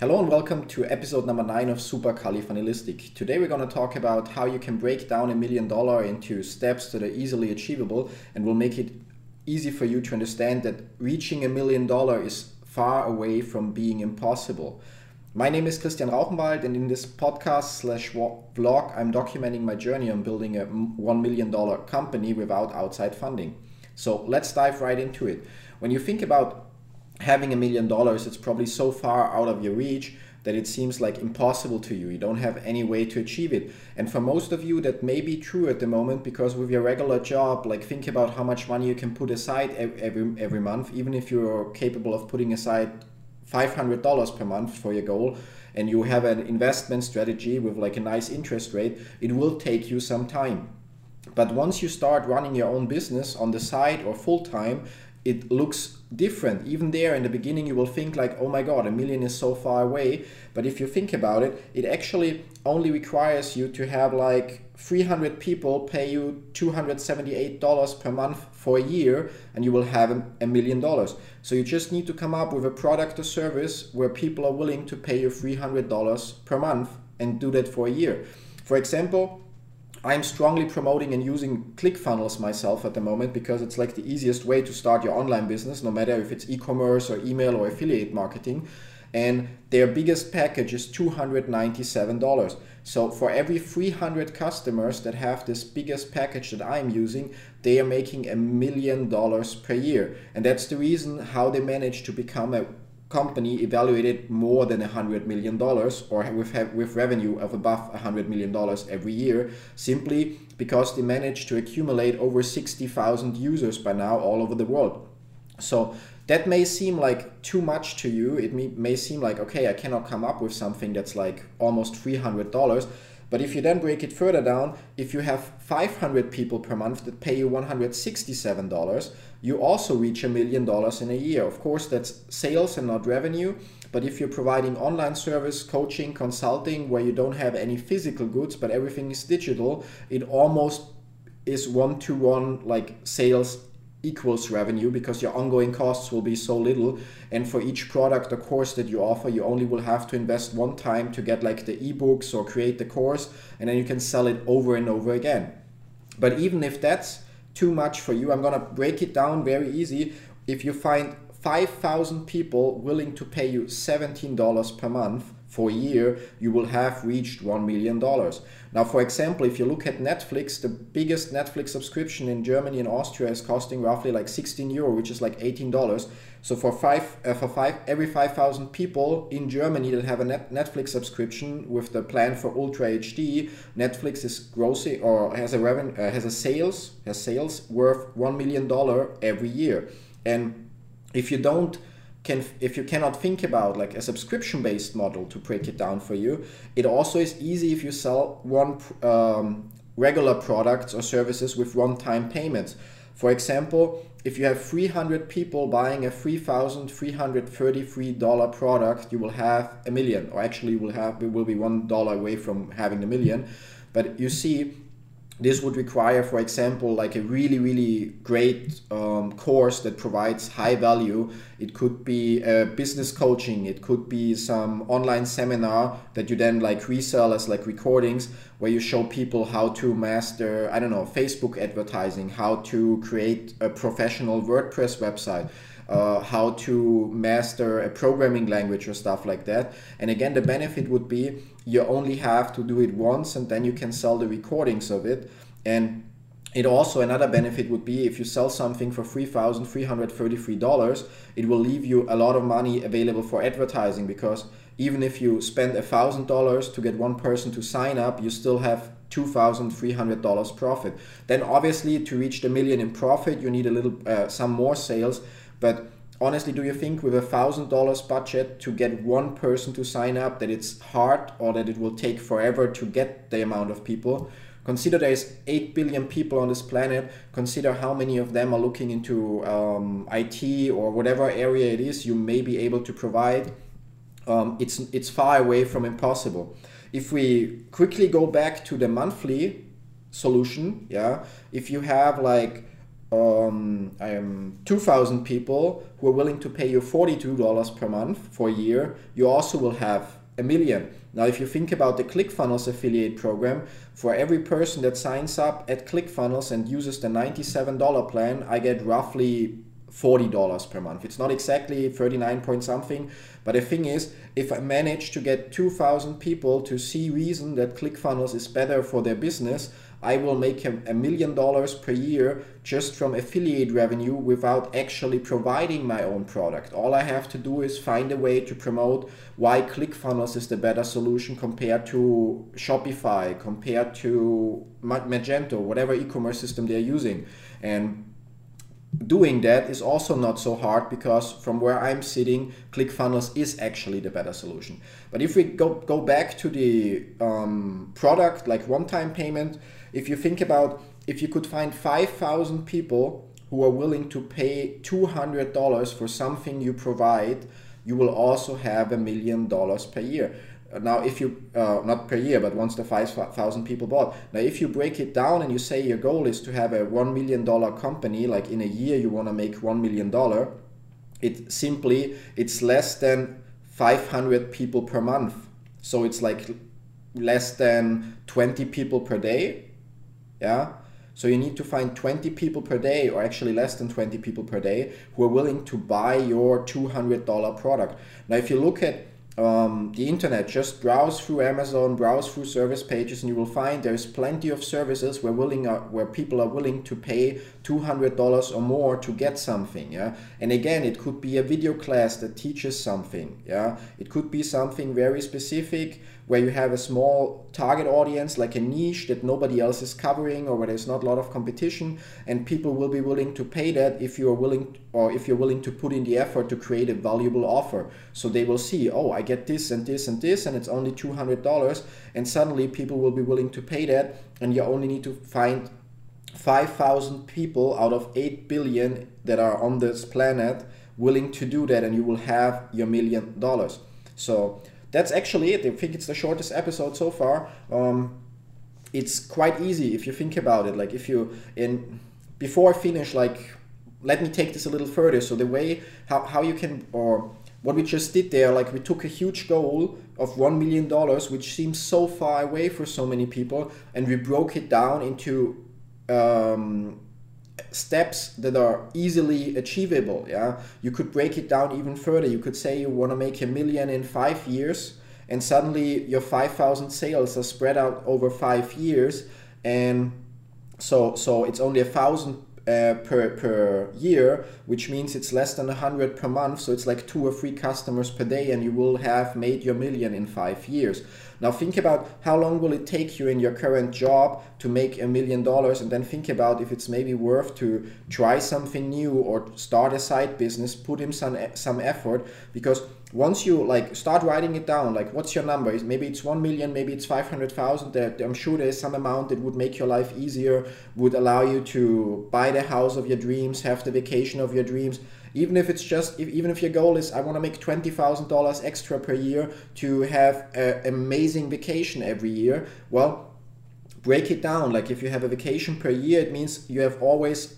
Hello and welcome to episode number 9 of Super Califanilistic. Today we're going to talk about how you can break down a million dollar into steps that are easily achievable and will make it easy for you to understand that reaching a million dollar is far away from being impossible. My name is Christian Rauchenwald and in this podcast slash vlog I'm documenting my journey on building a $1 million company without outside funding. So let's dive right into it. When you think about having a million dollars, it's probably so far out of your reach that it seems like impossible to you. You don't have any way to achieve it. And for most of you, that may be true at the moment because with your regular job, like think about how much money you can put aside every every month, even if you're capable of putting aside $500 per month for your goal and you have an investment strategy with like a nice interest rate, it will take you some time. But once you start running your own business on the side or full time, it looks different. Even there in the beginning, you will think like, oh my god, a million is so far away. But if you think about it, it actually only requires you to have like 300 people pay you $278 per month for a year, and you will have a million dollars. So you just need to come up with a product or service where people are willing to pay you $300 per month and do that for a year. For example, I'm strongly promoting and using ClickFunnels myself at the moment because it's like the easiest way to start your online business, no matter if it's e commerce or email or affiliate marketing. And their biggest package is $297. So for every 300 customers that have this biggest package that I'm using, they are making a million dollars per year. And that's the reason how they managed to become a company evaluated more than $100 million or with, with revenue of above $100 million every year, simply because they managed to accumulate over 60,000 users by now all over the world. So that may seem like too much to you. It may, may seem like, okay, I cannot come up with something that's like almost $300. But if you then break it further down, if you have 500 people per month that pay you $167, you also reach a million dollars in a year. Of course, that's sales and not revenue. But if you're providing online service, coaching, consulting, where you don't have any physical goods, but everything is digital, it almost is one to one like sales equals revenue because your ongoing costs will be so little. And for each product or course that you offer you only will have to invest one time to get like the ebooks or create the course and then you can sell it over and over again. But even if that's too much for you i'm going to break it down very easy. If you find 5000 people willing to pay you $17 per month for a year, you will have reached $1 million. Now, for example, if you look at Netflix, the biggest Netflix subscription in Germany and Austria is costing roughly like 16 euro, which is like $18. So for five, uh, for five, every 5,000 people in Germany that have a net Netflix subscription with the plan for Ultra HD, Netflix is grossing or has a revenue, uh, has a sales, has sales worth $1 million every year. And if you don't can if you cannot think about like a subscription based model to break it down for you it also is easy if you sell one um, regular products or services with one time payments. For example if you have 300 people buying a $3,333 product you will have a million or actually you will have it will be one dollar away from having a million. But you see this would require, for example, like a really, really great um, course that provides high value. It could be a business coaching. It could be some online seminar that you then like resell as like recordings where you show people how to master, I don't know, Facebook advertising, how to create a professional WordPress website uh, how to master a programming language or stuff like that. And again, the benefit would be you only have to do it once and then you can sell the recordings of it. And it also another benefit would be if you sell something for $3,333, it will leave you a lot of money available for advertising because even if you spend $1,000 to get one person to sign up, you still have $2,300 profit. Then obviously to reach the million in profit, you need a little uh, some more sales but honestly, do you think with a thousand dollars budget to get one person to sign up that it's hard or that it will take forever to get the amount of people? Consider there's 8 billion people on this planet. Consider how many of them are looking into um, IT or whatever area it is you may be able to provide. Um, it's, it's far away from impossible. If we quickly go back to the monthly solution, yeah, if you have like um, um, 2,000 people who are willing to pay you $42 per month for a year, you also will have a million. Now, if you think about the ClickFunnels affiliate program, for every person that signs up at ClickFunnels and uses the $97 plan, I get roughly $40 per month. It's not exactly 39 point something, but the thing is, if I manage to get 2,000 people to see reason that ClickFunnels is better for their business, I will make a, million dollars per year just from affiliate revenue without actually providing my own product. All I have to do is find a way to promote why ClickFunnels is the better solution compared to Shopify, compared to Magento, whatever e-commerce system they're using. And doing that is also not so hard because from where I'm sitting, ClickFunnels is actually the better solution. But if we go, go back to the um, product like one-time payment, if you think about if you could find 5,000 people who are willing to pay $200 for something you provide, you will also have a million dollars per year. Now, if you, uh, not per year, but once the 5,000 people bought. Now, if you break it down and you say your goal is to have a $1 million company, like in a year you want to make $1 million, it simply, it's less than 500 people per month. So it's like less than 20 people per day yeah so you need to find 20 people per day or actually less than 20 people per day who are willing to buy your $200 product now if you look at um, the internet, just browse through Amazon, browse through service pages, and you will find there's plenty of services where willing uh, where people are willing to pay two hundred dollars or more to get something. Yeah, and again, it could be a video class that teaches something. Yeah, it could be something very specific where you have a small target audience, like a niche that nobody else is covering, or where there's not a lot of competition, and people will be willing to pay that if you are willing, or if you're willing to put in the effort to create a valuable offer. So they will see, oh, I get this and this and this, and it's only two hundred dollars, and suddenly people will be willing to pay that, and you only need to find 5,000 people out of 8 billion that are on this planet willing to do that, and you will have your million dollars. So that's actually it. I think it's the shortest episode so far. Um, it's quite easy if you think about it. Like if you in before I finish, like let me take this a little further. So the way how, how you can or what we just did there, like we took a huge goal of one million dollars, which seems so far away for so many people, and we broke it down into um, steps that are easily achievable yeah? You could break it down even further. You could say you want to make a million in five years and suddenly your 5000 sales are spread out over five years and so so it's only a thousand uh, per per year, which means it's less than a hundred per month. So it's like two or three customers per day, and you will have made your million in five years. Now think about how long will it take you in your current job to make a million dollars, and then think about if it's maybe worth to try something new or start a side business, put in some some effort because once you like start writing it down like what's your number? Maybe it's 1 million maybe it's 500000 i'm sure there's some amount that would make your life easier would allow you to buy the house of your dreams have the vacation of your dreams. Even if it's just if, even if your goal is i want to make $20000 extra per year to have an amazing vacation every year well break it down. Like if you have a vacation per year it means you have always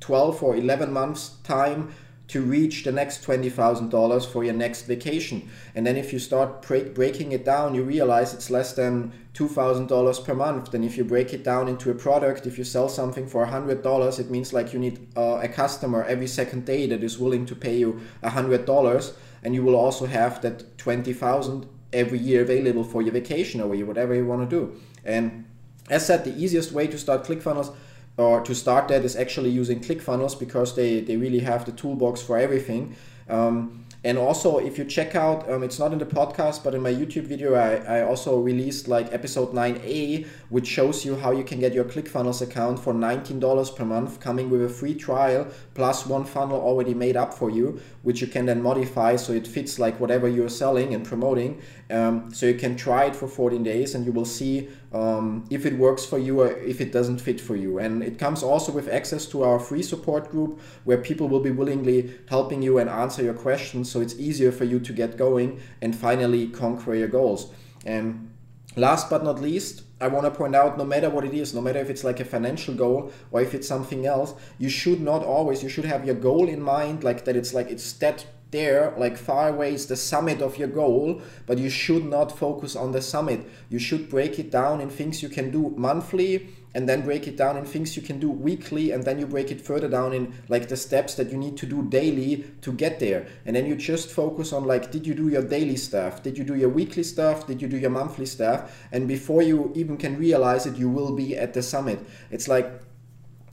12 or 11 months time to reach the next $20,000 for your next vacation. And then if you start break, breaking it down, you realize it's less than $2,000 per month. Then if you break it down into a product, if you sell something for $100, it means like you need uh, a customer every second day that is willing to pay you $100 and you will also have that 20,000 every year available for your vacation or whatever you want to do. And as said, the easiest way to start ClickFunnels or to start that is actually using ClickFunnels because they, they really have the toolbox for everything. Um, and also, if you check out, um, it's not in the podcast, but in my YouTube video, I, I also released like episode 9a, which shows you how you can get your ClickFunnels account for $19 per month, coming with a free trial plus one funnel already made up for you, which you can then modify so it fits like whatever you're selling and promoting. Um, so you can try it for 14 days and you will see um, if it works for you or if it doesn't fit for you. And it comes also with access to our free support group where people will be willingly helping you and answer your questions so it's easier for you to get going and finally conquer your goals. And last but not least, I want to point out no matter what it is, no matter if it's like a financial goal or if it's something else, you should not always, you should have your goal in mind, like that it's like it's that there, like far away is the summit of your goal, but you should not focus on the summit. You should break it down in things you can do monthly and then break it down in things you can do weekly and then you break it further down in like the steps that you need to do daily to get there. And then you just focus on like did you do your daily stuff? Did you do your weekly stuff? Did you do your monthly stuff? And before you even can realize it you will be at the summit. It's like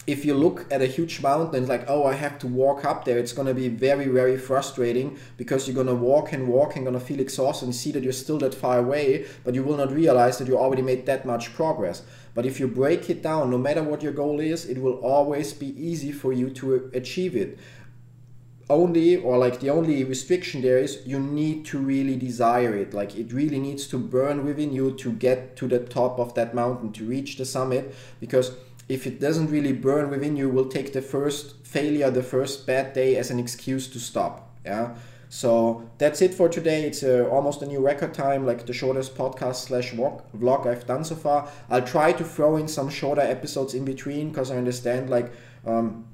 if you look at a huge mountain like oh i have to walk up there. It's going to be very very frustrating because you're going to walk and walk and going to feel exhausted and see that you're still that far away but you will not realize that you already made that much progress. But if you break it down no matter what your goal is it will always be easy for you to achieve it. Only or like the only restriction there is you need to really desire it. Like it really needs to burn within you to get to the top of that mountain to reach the summit because if it doesn't really burn within you, will take the first failure, the first bad day as an excuse to stop. Yeah. So that's it for today. It's uh, almost a new record time, like the shortest podcast slash vlog I've done so far. I'll try to throw in some shorter episodes in between because I understand like um,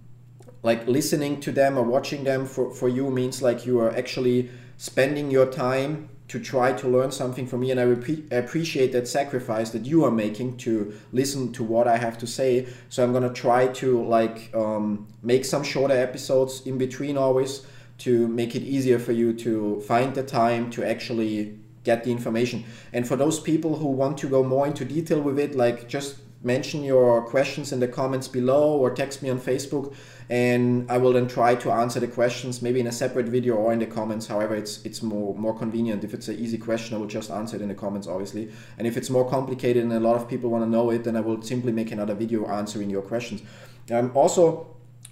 like listening to them or watching them for, for you means like you are actually spending your time to try to learn something from me and I appreciate that sacrifice that you are making to listen to what I have to say. So I'm gonna try to like um, make some shorter episodes in between always to make it easier for you to find the time to actually get the information. And for those people who want to go more into detail with it like just mention your questions in the comments below or text me on Facebook and I will then try to answer the questions maybe in a separate video or in the comments. However it's it's more more convenient. If it's an easy question I will just answer it in the comments obviously. And if it's more complicated and a lot of people want to know it then I will simply make another video answering your questions. Um, also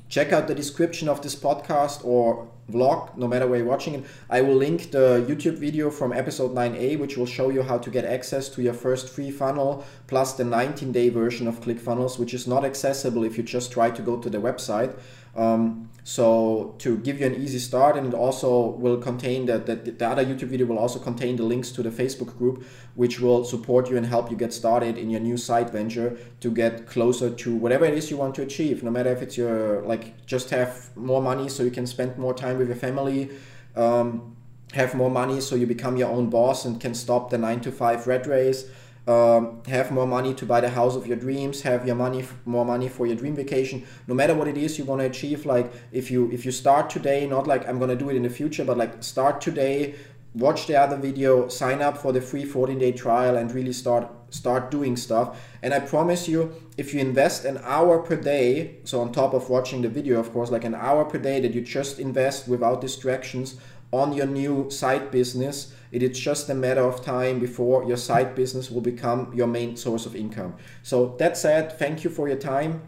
check out the description of this podcast or vlog, no matter where you're watching it. I will link the YouTube video from episode 9a, which will show you how to get access to your first free funnel, plus the 19 day version of ClickFunnels, which is not accessible if you just try to go to the website. Um, so to give you an easy start, and it also will contain that the, the other YouTube video will also contain the links to the Facebook group, which will support you and help you get started in your new side venture to get closer to whatever it is you want to achieve. No matter if it's your like just have more money so you can spend more time with your family. Um, have more money so you become your own boss and can stop the nine to five red race um, have more money to buy the house of your dreams have your money more money for your dream vacation. No matter what it is you want to achieve like if you if you start today not like i'm to do it in the future but like start today watch the other video sign up for the free 14 day trial and really start start doing stuff. And i promise you if you invest an hour per day so on top of watching the video of course like an hour per day that you just invest without distractions on your new side business it is just a matter of time before your side business will become your main source of income. So that said, thank you for your time.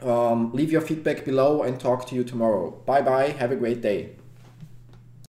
Um, leave your feedback below and talk to you tomorrow. Bye bye. Have a great day.